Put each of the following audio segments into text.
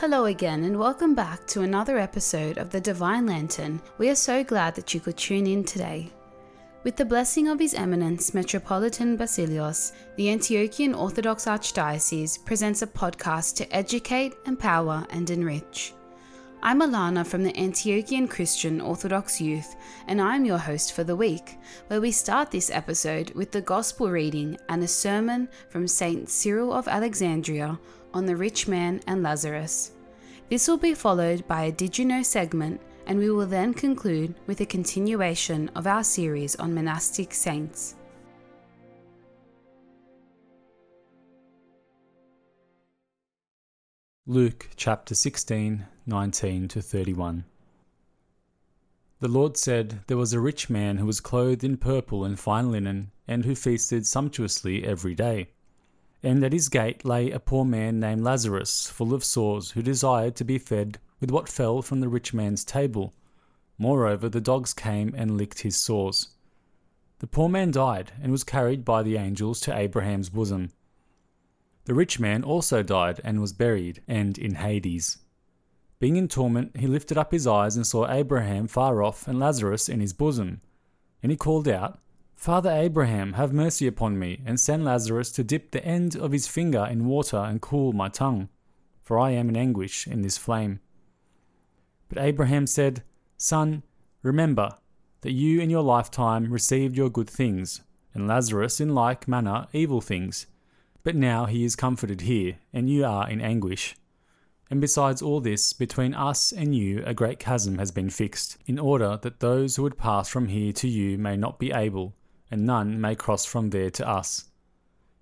Hello again, and welcome back to another episode of the Divine Lantern. We are so glad that you could tune in today. With the blessing of His Eminence Metropolitan Basilios, the Antiochian Orthodox Archdiocese presents a podcast to educate, empower, and enrich. I'm Alana from the Antiochian Christian Orthodox Youth, and I'm your host for the week, where we start this episode with the Gospel reading and a sermon from St. Cyril of Alexandria on the rich man and Lazarus. This will be followed by a Did You Know segment, and we will then conclude with a continuation of our series on monastic saints. Luke chapter 16, 19 to 31. The Lord said, There was a rich man who was clothed in purple and fine linen, and who feasted sumptuously every day. And at his gate lay a poor man named Lazarus, full of sores, who desired to be fed with what fell from the rich man's table. Moreover, the dogs came and licked his sores. The poor man died, and was carried by the angels to Abraham's bosom. The rich man also died and was buried, and in Hades. Being in torment, he lifted up his eyes and saw Abraham far off and Lazarus in his bosom. And he called out, Father Abraham, have mercy upon me, and send Lazarus to dip the end of his finger in water and cool my tongue, for I am in anguish in this flame. But Abraham said, Son, remember that you in your lifetime received your good things, and Lazarus in like manner evil things. But now he is comforted here, and you are in anguish. And besides all this, between us and you a great chasm has been fixed, in order that those who would pass from here to you may not be able, and none may cross from there to us.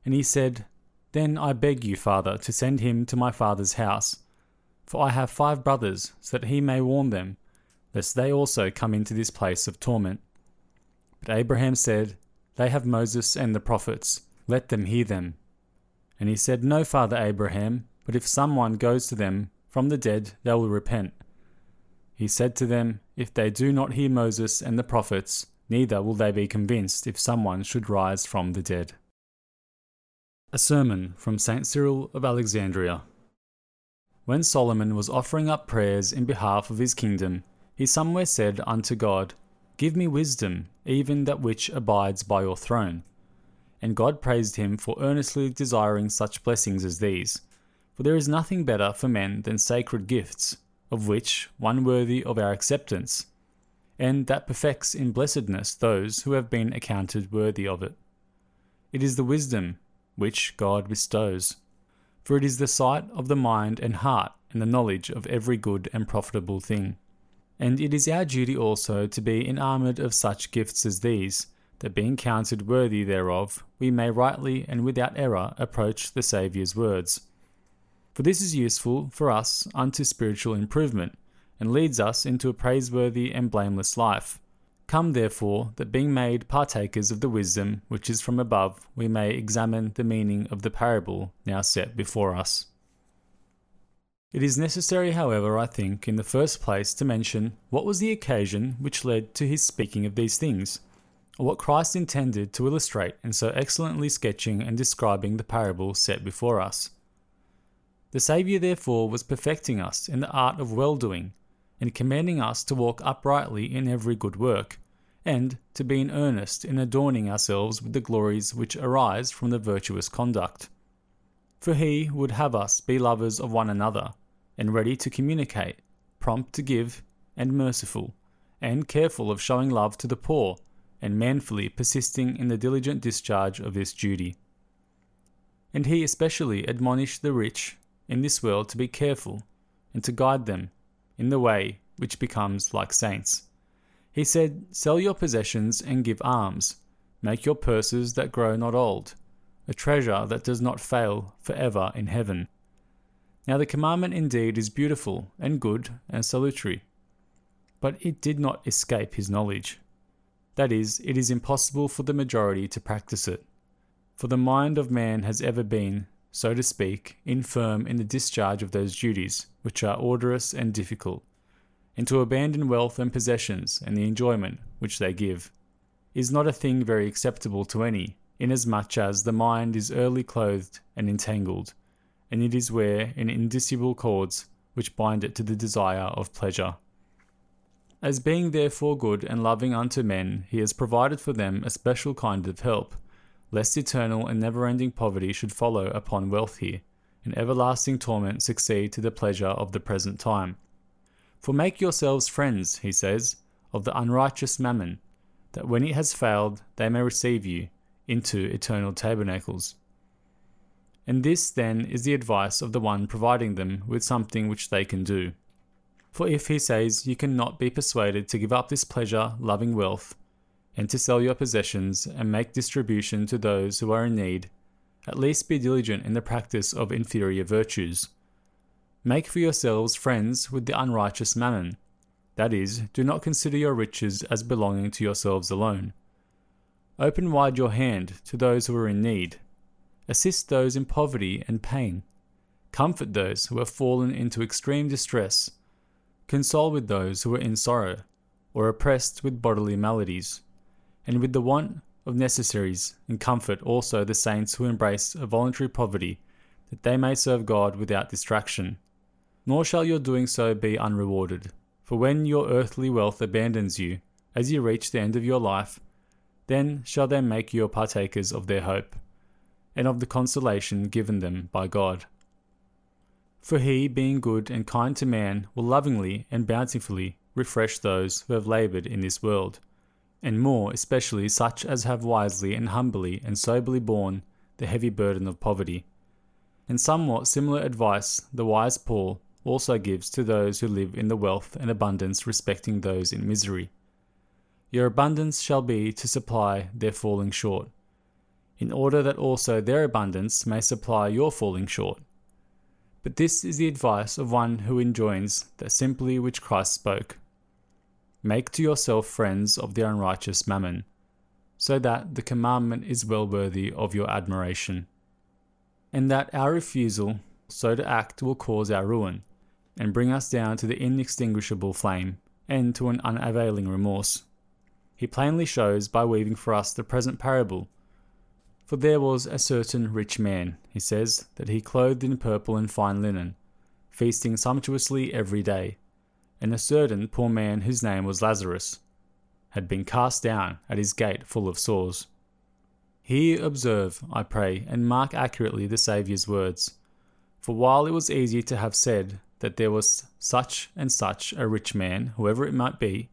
And he said, Then I beg you, Father, to send him to my father's house, for I have five brothers, so that he may warn them, lest they also come into this place of torment. But Abraham said, They have Moses and the prophets, let them hear them. And he said, No, Father Abraham, but if someone goes to them from the dead, they will repent. He said to them, If they do not hear Moses and the prophets, neither will they be convinced if someone should rise from the dead. A sermon from St. Cyril of Alexandria. When Solomon was offering up prayers in behalf of his kingdom, he somewhere said unto God, Give me wisdom, even that which abides by your throne. And God praised him for earnestly desiring such blessings as these. For there is nothing better for men than sacred gifts, of which one worthy of our acceptance and that perfects in blessedness those who have been accounted worthy of it. It is the wisdom which God bestows, for it is the sight of the mind and heart and the knowledge of every good and profitable thing. And it is our duty also to be enamoured of such gifts as these, that being counted worthy thereof, we may rightly and without error approach the Saviour's words. For this is useful for us unto spiritual improvement and leads us into a praiseworthy and blameless life. Come, therefore, that being made partakers of the wisdom which is from above, we may examine the meaning of the parable now set before us. It is necessary, however, I think, in the first place to mention what was the occasion which led to his speaking of these things, or what Christ intended to illustrate in so excellently sketching and describing the parable set before us. The Saviour, therefore, was perfecting us in the art of well doing and commanding us to walk uprightly in every good work, and to be in earnest in adorning ourselves with the glories which arise from the virtuous conduct. For he would have us be lovers of one another, and ready to communicate, prompt to give, and merciful, and careful of showing love to the poor, and manfully persisting in the diligent discharge of this duty. And he especially admonished the rich in this world to be careful, and to guide them in the way which becomes like saints. He said, Sell your possessions and give alms. Make your purses that grow not old, a treasure that does not fail for ever in heaven. Now the commandment indeed is beautiful and good and salutary, but it did not escape his knowledge. That is, it is impossible for the majority to practice it. For the mind of man has ever been, so to speak, infirm in the discharge of those duties which are odorous and difficult, and to abandon wealth and possessions and the enjoyment which they give, is not a thing very acceptable to any, inasmuch as the mind is early clothed and entangled, and it is where in indissoluble cords which bind it to the desire of pleasure. As being therefore good and loving unto men, he has provided for them a special kind of help, lest eternal and never ending poverty should follow upon wealth here, and everlasting torment succeed to the pleasure of the present time. For make yourselves friends, he says, of the unrighteous mammon, that when it has failed, they may receive you into eternal tabernacles. And this, then, is the advice of the one providing them with something which they can do. For if he says you cannot be persuaded to give up this pleasure loving wealth, and to sell your possessions and make distribution to those who are in need, at least be diligent in the practice of inferior virtues. Make for yourselves friends with the unrighteous mammon. That is, do not consider your riches as belonging to yourselves alone. Open wide your hand to those who are in need assist those in poverty and pain, comfort those who have fallen into extreme distress, console with those who are in sorrow, or oppressed with bodily maladies, and with the want of necessaries, and comfort also the saints who embrace a voluntary poverty, that they may serve God without distraction. Nor shall your doing so be unrewarded, for when your earthly wealth abandons you, as you reach the end of your life, then shall they make you partakers of their hope and of the consolation given them by God. For he, being good and kind to man, will lovingly and bountifully refresh those who have laboured in this world, and more especially such as have wisely and humbly and soberly borne the heavy burden of poverty. And somewhat similar advice the wise Paul also gives to those who live in the wealth and abundance respecting those in misery. Your abundance shall be to supply their falling short, in order that also their abundance may supply your falling short. But this is the advice of one who enjoins that simply which Christ spoke Make to yourself friends of the unrighteous mammon, so that the commandment is well worthy of your admiration, and that our refusal so to act will cause our ruin, and bring us down to the inextinguishable flame, and to an unavailing remorse. He plainly shows by weaving for us the present parable for there was a certain rich man, he says, that he clothed in purple and fine linen, feasting sumptuously every day. And a certain poor man whose name was Lazarus had been cast down at his gate full of sores. Here observe, I pray, and mark accurately the Saviour's words. For while it was easy to have said that there was such and such a rich man, whoever it might be,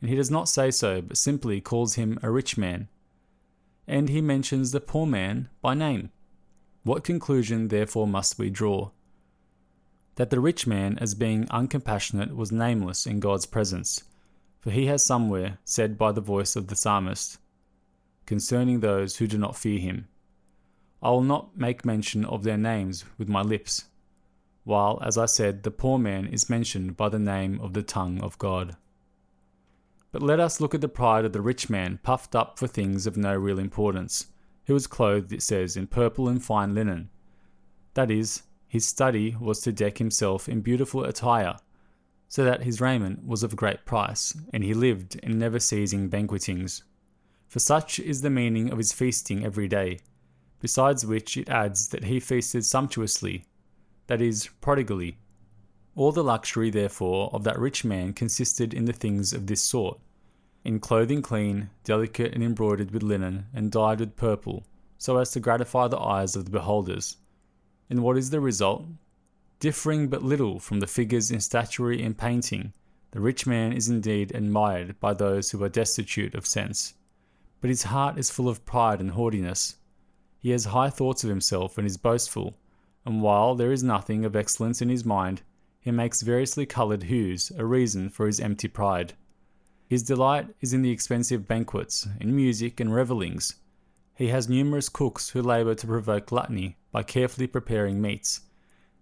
and he does not say so, but simply calls him a rich man, and he mentions the poor man by name. What conclusion, therefore, must we draw? That the rich man, as being uncompassionate, was nameless in God's presence, for he has somewhere said by the voice of the psalmist, concerning those who do not fear him, I will not make mention of their names with my lips, while, as I said, the poor man is mentioned by the name of the tongue of God. But let us look at the pride of the rich man, puffed up for things of no real importance, who was clothed, it says, in purple and fine linen. That is, his study was to deck himself in beautiful attire, so that his raiment was of great price, and he lived in never ceasing banquetings. For such is the meaning of his feasting every day, besides which it adds that he feasted sumptuously, that is, prodigally, all the luxury, therefore, of that rich man consisted in the things of this sort in clothing clean, delicate, and embroidered with linen, and dyed with purple, so as to gratify the eyes of the beholders. And what is the result? Differing but little from the figures in statuary and painting, the rich man is indeed admired by those who are destitute of sense. But his heart is full of pride and haughtiness. He has high thoughts of himself and is boastful, and while there is nothing of excellence in his mind, he makes variously coloured hues a reason for his empty pride. His delight is in the expensive banquets, in music and revellings. He has numerous cooks who labour to provoke gluttony by carefully preparing meats.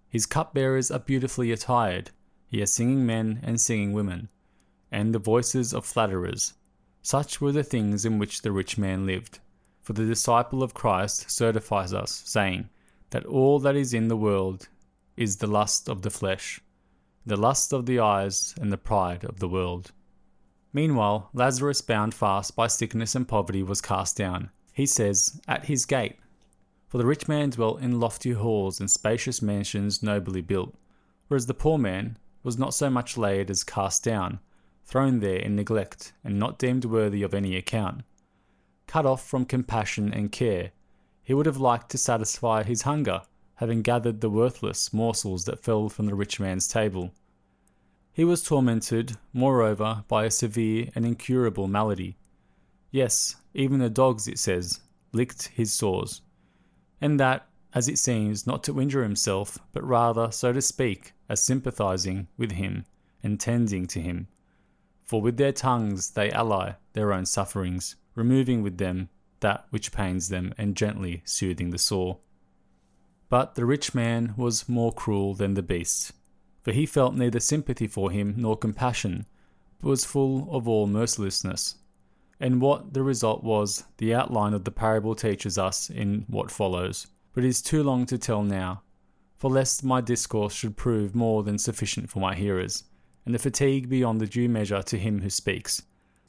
His cupbearers are beautifully attired. He has singing men and singing women, and the voices of flatterers. Such were the things in which the rich man lived. For the disciple of Christ certifies us, saying, that all that is in the world is the lust of the flesh, the lust of the eyes, and the pride of the world. Meanwhile, Lazarus, bound fast by sickness and poverty, was cast down, he says, at his gate. For the rich man dwelt in lofty halls and spacious mansions nobly built, whereas the poor man was not so much laid as cast down, thrown there in neglect, and not deemed worthy of any account. Cut off from compassion and care, he would have liked to satisfy his hunger, having gathered the worthless morsels that fell from the rich man's table. He was tormented, moreover, by a severe and incurable malady. Yes, even the dogs, it says, licked his sores. And that, as it seems, not to injure himself, but rather, so to speak, as sympathizing with him and tending to him. For with their tongues they ally their own sufferings, removing with them that which pains them and gently soothing the sore. But the rich man was more cruel than the beast, for he felt neither sympathy for him nor compassion, but was full of all mercilessness. And what the result was, the outline of the parable teaches us in what follows, but it is too long to tell now, for lest my discourse should prove more than sufficient for my hearers, and the fatigue beyond the due measure to him who speaks,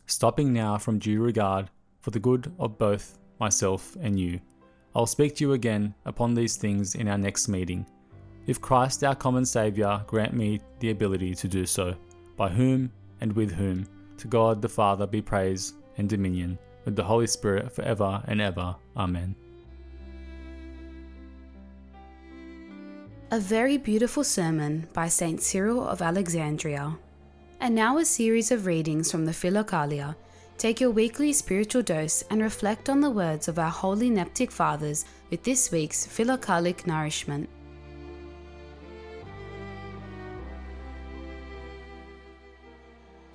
stopping now from due regard for the good of both myself and you. I'll speak to you again upon these things in our next meeting. If Christ, our common Saviour, grant me the ability to do so, by whom and with whom, to God the Father be praise and dominion, with the Holy Spirit for ever and ever. Amen. A very beautiful sermon by St. Cyril of Alexandria. And now a series of readings from the Philokalia Take your weekly spiritual dose and reflect on the words of our holy Neptic fathers with this week's philokalic nourishment.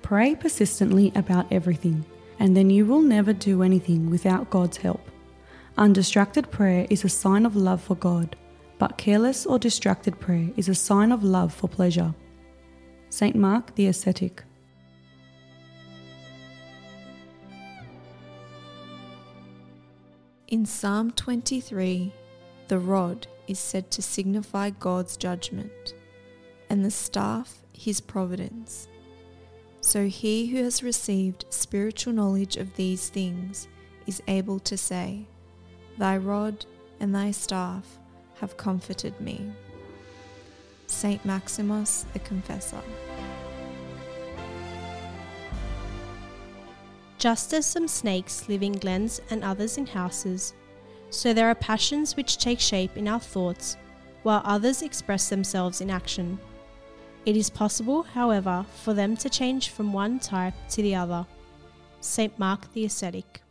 Pray persistently about everything, and then you will never do anything without God's help. Undistracted prayer is a sign of love for God, but careless or distracted prayer is a sign of love for pleasure. St. Mark the Ascetic. In Psalm 23, the rod is said to signify God's judgment, and the staff his providence. So he who has received spiritual knowledge of these things is able to say, Thy rod and thy staff have comforted me. Saint Maximus the Confessor. just as some snakes live in glens and others in houses, so there are passions which take shape in our thoughts, while others express themselves in action. It is possible, however, for them to change from one type to the other. St. Mark the Ascetic.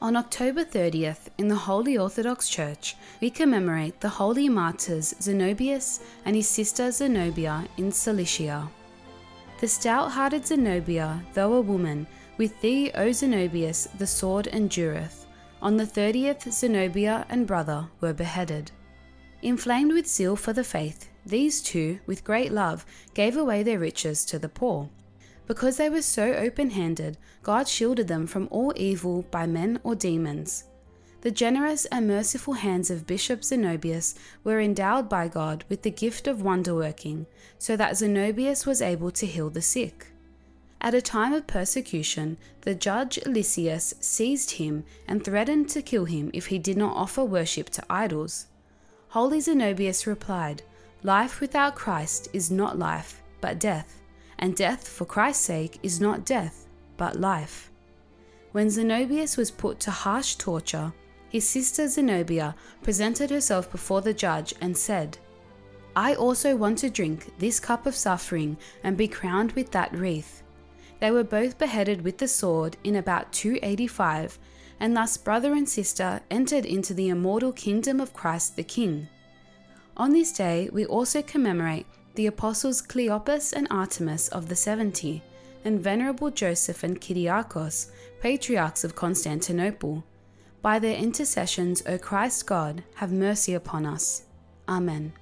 On October 30th, in the Holy Orthodox Church, we commemorate the holy martyrs Zenobius and his sister Zenobia in Cilicia. The stout hearted Zenobia, though a woman, with thee, O Zenobius, the sword endureth. On the 30th, Zenobia and brother were beheaded. Inflamed with zeal for the faith, these two, with great love, gave away their riches to the poor. Because they were so open handed, God shielded them from all evil by men or demons. The generous and merciful hands of Bishop Zenobius were endowed by God with the gift of wonder working, so that Zenobius was able to heal the sick. At a time of persecution, the judge Lysias seized him and threatened to kill him if he did not offer worship to idols. Holy Zenobius replied, Life without Christ is not life, but death and death for Christ's sake is not death, but life. When Zenobius was put to harsh torture, his sister Zenobia presented herself before the judge and said, I also want to drink this cup of suffering and be crowned with that wreath. They were both beheaded with the sword in about 285, and thus brother and sister entered into the immortal kingdom of Christ the King. On this day, we also commemorate the apostles Cleopas and Artemas of the Seventy, and Venerable Joseph and Kyriakos, patriarchs of Constantinople. By their intercessions, O Christ God, have mercy upon us. Amen.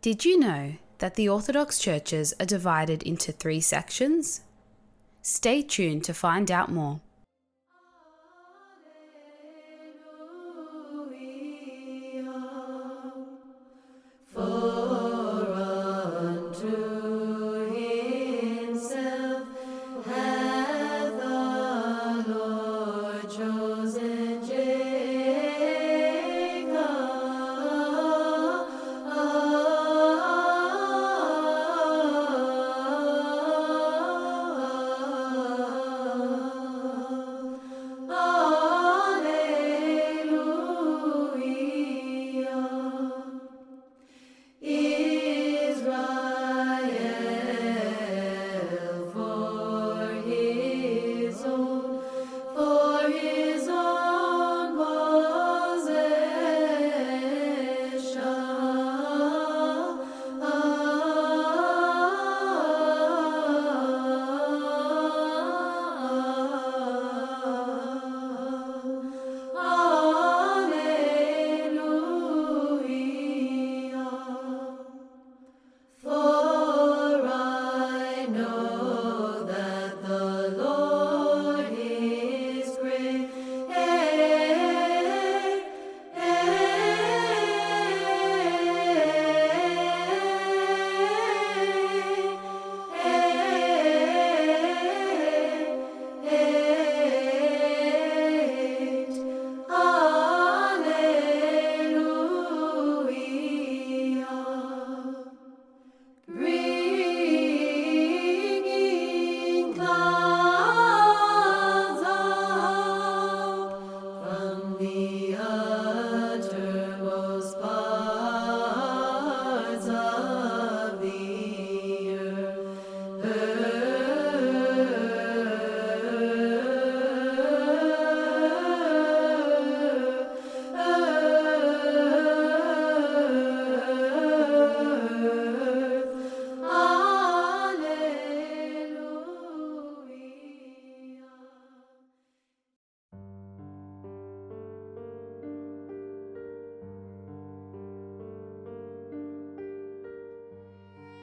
Did you know that the Orthodox churches are divided into three sections? Stay tuned to find out more.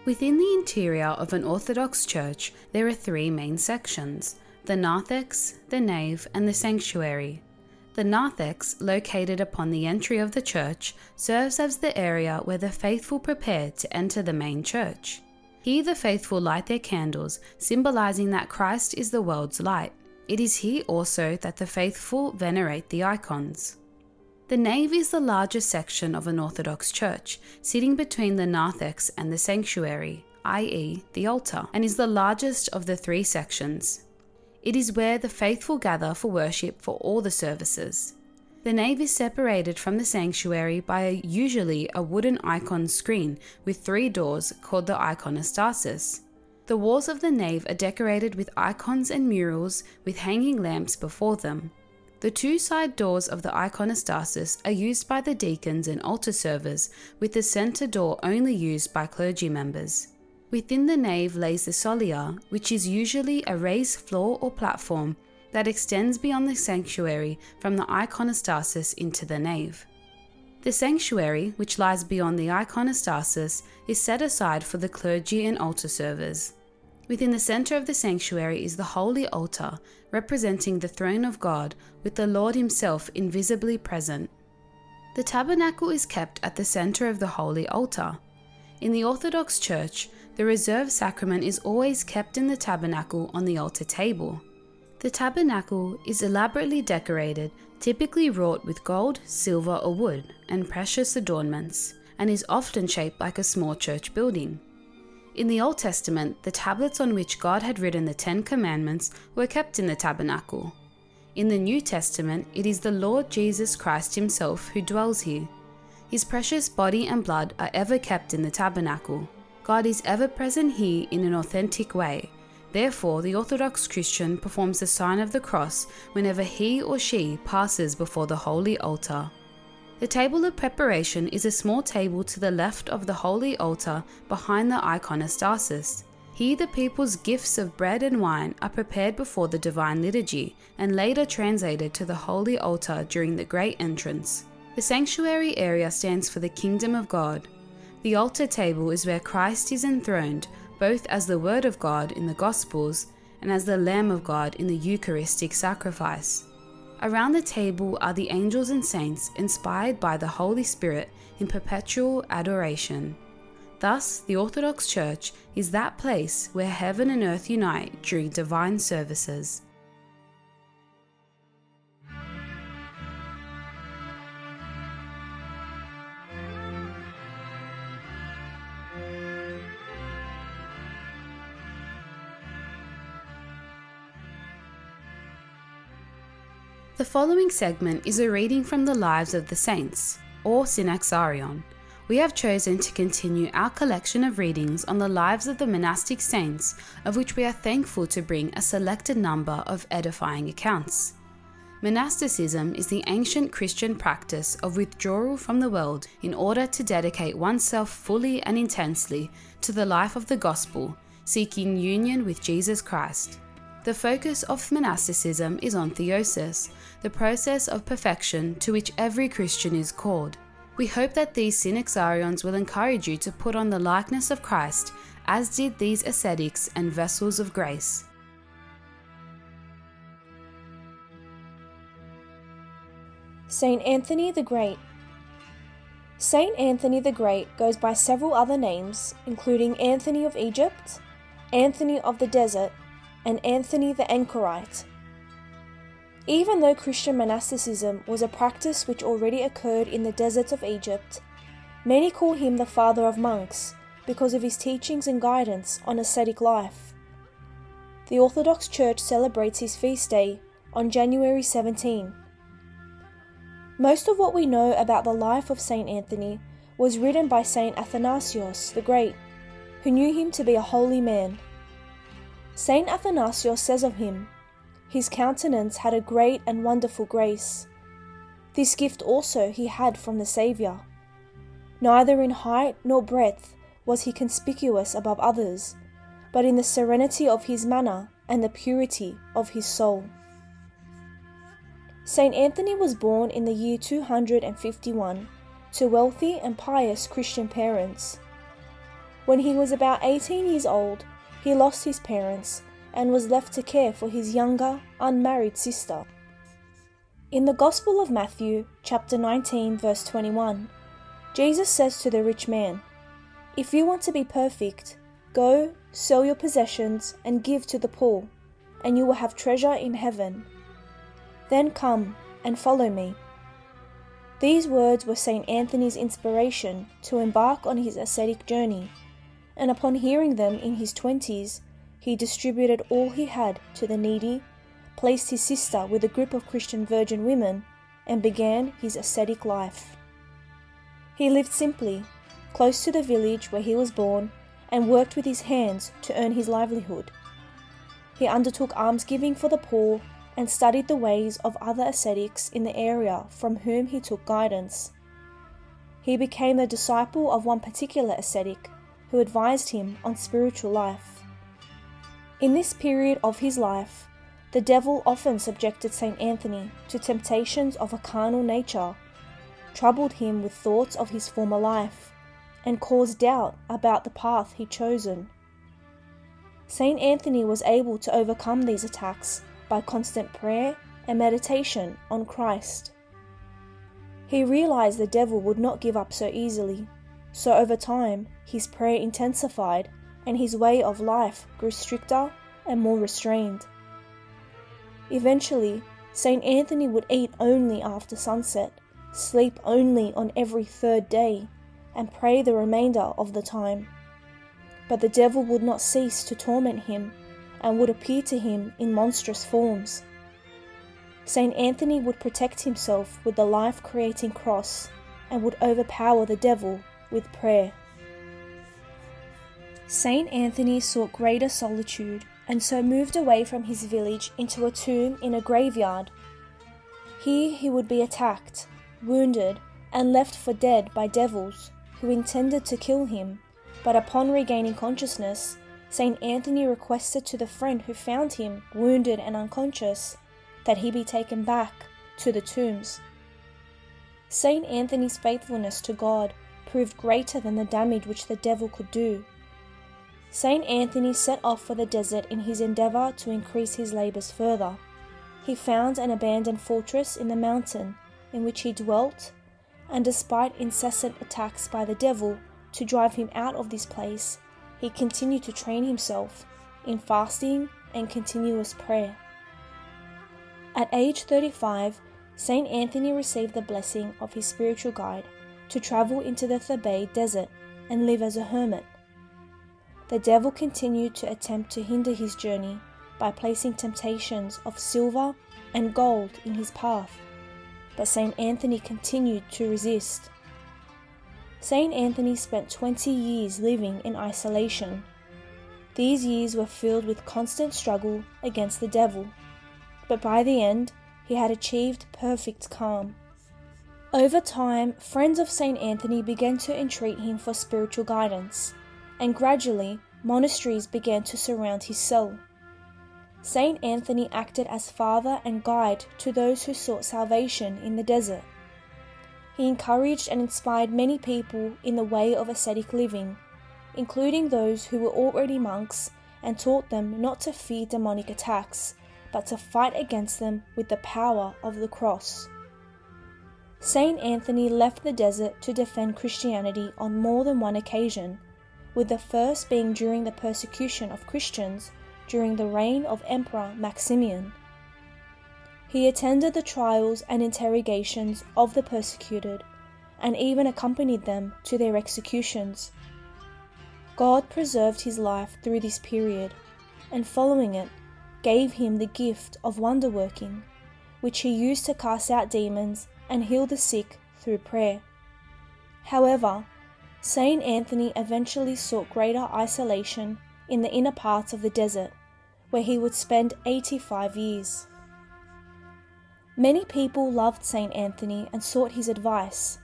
Within the interior of an Orthodox church, there are three main sections the narthex, the nave, and the sanctuary. The narthex, located upon the entry of the church, serves as the area where the faithful prepare to enter the main church. Here the faithful light their candles, symbolizing that Christ is the world's light. It is here also that the faithful venerate the icons. The nave is the largest section of an Orthodox church, sitting between the narthex and the sanctuary, i.e., the altar, and is the largest of the three sections. It is where the faithful gather for worship for all the services. The nave is separated from the sanctuary by a, usually a wooden icon screen with three doors called the iconostasis. The walls of the nave are decorated with icons and murals with hanging lamps before them. The two side doors of the iconostasis are used by the deacons and altar servers, with the centre door only used by clergy members. Within the nave lays the solea, which is usually a raised floor or platform that extends beyond the sanctuary from the iconostasis into the nave. The sanctuary, which lies beyond the iconostasis, is set aside for the clergy and altar servers. Within the center of the sanctuary is the holy altar, representing the throne of God, with the Lord Himself invisibly present. The tabernacle is kept at the center of the holy altar. In the Orthodox Church, the reserved sacrament is always kept in the tabernacle on the altar table. The tabernacle is elaborately decorated, typically wrought with gold, silver, or wood, and precious adornments, and is often shaped like a small church building. In the Old Testament, the tablets on which God had written the Ten Commandments were kept in the tabernacle. In the New Testament, it is the Lord Jesus Christ Himself who dwells here. His precious body and blood are ever kept in the tabernacle. God is ever present here in an authentic way. Therefore, the Orthodox Christian performs the sign of the cross whenever he or she passes before the holy altar. The table of preparation is a small table to the left of the holy altar behind the iconostasis. Here, the people's gifts of bread and wine are prepared before the divine liturgy and later translated to the holy altar during the great entrance. The sanctuary area stands for the kingdom of God. The altar table is where Christ is enthroned, both as the Word of God in the Gospels and as the Lamb of God in the Eucharistic sacrifice. Around the table are the angels and saints inspired by the Holy Spirit in perpetual adoration. Thus, the Orthodox Church is that place where heaven and earth unite during divine services. The following segment is a reading from the Lives of the Saints, or Synaxarion. We have chosen to continue our collection of readings on the lives of the monastic saints, of which we are thankful to bring a selected number of edifying accounts. Monasticism is the ancient Christian practice of withdrawal from the world in order to dedicate oneself fully and intensely to the life of the gospel, seeking union with Jesus Christ. The focus of monasticism is on theosis, the process of perfection to which every Christian is called. We hope that these synaxarions will encourage you to put on the likeness of Christ, as did these ascetics and vessels of grace. Saint Anthony the Great Saint Anthony the Great goes by several other names, including Anthony of Egypt, Anthony of the Desert, and Anthony the Anchorite. Even though Christian monasticism was a practice which already occurred in the deserts of Egypt, many call him the father of monks because of his teachings and guidance on ascetic life. The Orthodox Church celebrates his feast day on January 17. Most of what we know about the life of Saint Anthony was written by Saint Athanasius the Great, who knew him to be a holy man. Saint Athanasius says of him, His countenance had a great and wonderful grace. This gift also he had from the Saviour. Neither in height nor breadth was he conspicuous above others, but in the serenity of his manner and the purity of his soul. Saint Anthony was born in the year 251 to wealthy and pious Christian parents. When he was about 18 years old, he lost his parents and was left to care for his younger, unmarried sister. In the Gospel of Matthew, chapter 19, verse 21, Jesus says to the rich man, If you want to be perfect, go, sell your possessions, and give to the poor, and you will have treasure in heaven. Then come and follow me. These words were St. Anthony's inspiration to embark on his ascetic journey, and upon hearing them in his twenties, he distributed all he had to the needy, placed his sister with a group of Christian virgin women, and began his ascetic life. He lived simply, close to the village where he was born, and worked with his hands to earn his livelihood. He undertook almsgiving for the poor and studied the ways of other ascetics in the area from whom he took guidance. He became the disciple of one particular ascetic who advised him on spiritual life. In this period of his life, the devil often subjected St. Anthony to temptations of a carnal nature, troubled him with thoughts of his former life, and caused doubt about the path he'd chosen. St. Anthony was able to overcome these attacks by constant prayer and meditation on Christ. He realized the devil would not give up so easily, so over time his prayer intensified and his way of life grew stricter and more restrained. Eventually, St. Anthony would eat only after sunset, sleep only on every third day, and pray the remainder of the time. But the devil would not cease to torment him and would appear to him in monstrous forms. St. Anthony would protect himself with the life creating cross and would overpower the devil with prayer. St. Anthony sought greater solitude and so moved away from his village into a tomb in a graveyard. Here he would be attacked, wounded, and left for dead by devils who intended to kill him, but upon regaining consciousness, St. Anthony requested to the friend who found him wounded and unconscious that he be taken back to the tombs. St. Anthony's faithfulness to God proved greater than the damage which the devil could do. St. Anthony set off for the desert in his endeavour to increase his labours further. He found an abandoned fortress in the mountain in which he dwelt, and despite incessant attacks by the devil to drive him out of this place, he continued to train himself in fasting and continuous prayer. At age 35, St. Anthony received the blessing of his spiritual guide to travel into the Thebaid desert and live as a hermit. The devil continued to attempt to hinder his journey by placing temptations of silver and gold in his path, but St. Anthony continued to resist. St. Anthony spent 20 years living in isolation. These years were filled with constant struggle against the devil, but by the end, he had achieved perfect calm. Over time, friends of St. Anthony began to entreat him for spiritual guidance, and gradually, monasteries began to surround his cell. St. Anthony acted as father and guide to those who sought salvation in the desert. He encouraged and inspired many people in the way of ascetic living, including those who were already monks, and taught them not to fear demonic attacks, but to fight against them with the power of the cross. Saint Anthony left the desert to defend Christianity on more than one occasion, with the first being during the persecution of Christians during the reign of Emperor Maximian. He attended the trials and interrogations of the persecuted and even accompanied them to their executions. God preserved his life through this period and following it gave him the gift of wonder working, which he used to cast out demons and heal the sick through prayer. However, Saint Anthony eventually sought greater isolation in the inner parts of the desert, where he would spend 85 years. Many people loved St. Anthony and sought his advice.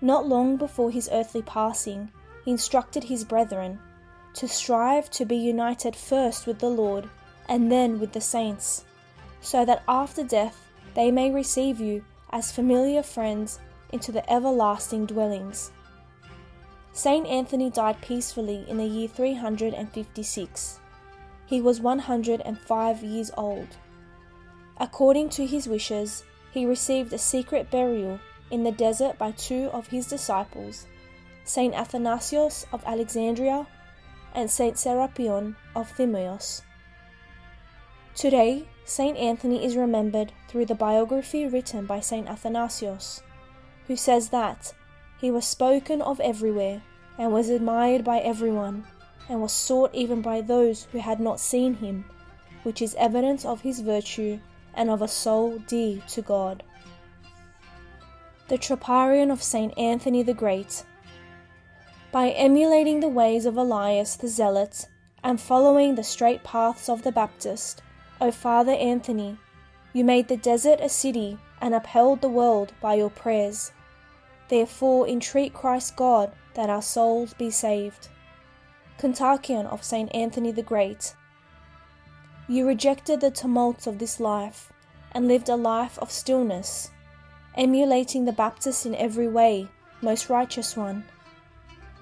Not long before his earthly passing, he instructed his brethren to strive to be united first with the Lord and then with the saints, so that after death they may receive you as familiar friends into the everlasting dwellings. Saint Anthony died peacefully in the year 356. He was 105 years old. According to his wishes, he received a secret burial in the desert by two of his disciples, Saint Athanasius of Alexandria and Saint Serapion of Thmuis. Today, Saint Anthony is remembered through the biography written by Saint Athanasius, who says that he was spoken of everywhere and was admired by everyone and was sought even by those who had not seen him, which is evidence of his virtue and of a soul dear to God. The Troparion of Saint Anthony the Great. By emulating the ways of Elias the Zealot and following the straight paths of the Baptist, O Father Anthony, you made the desert a city and upheld the world by your prayers. Therefore, entreat Christ God that our souls be saved. Kontakion of St. Anthony the Great. You rejected the tumults of this life and lived a life of stillness, emulating the Baptist in every way, most righteous one.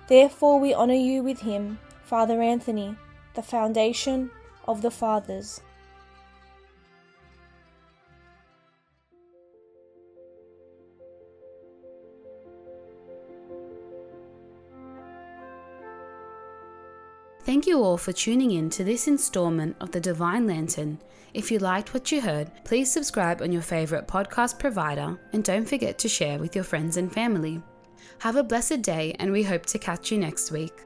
Therefore, we honour you with him, Father Anthony, the foundation of the Fathers. Thank you all for tuning in to this installment of the Divine Lantern. If you liked what you heard, please subscribe on your favourite podcast provider and don't forget to share with your friends and family. Have a blessed day, and we hope to catch you next week.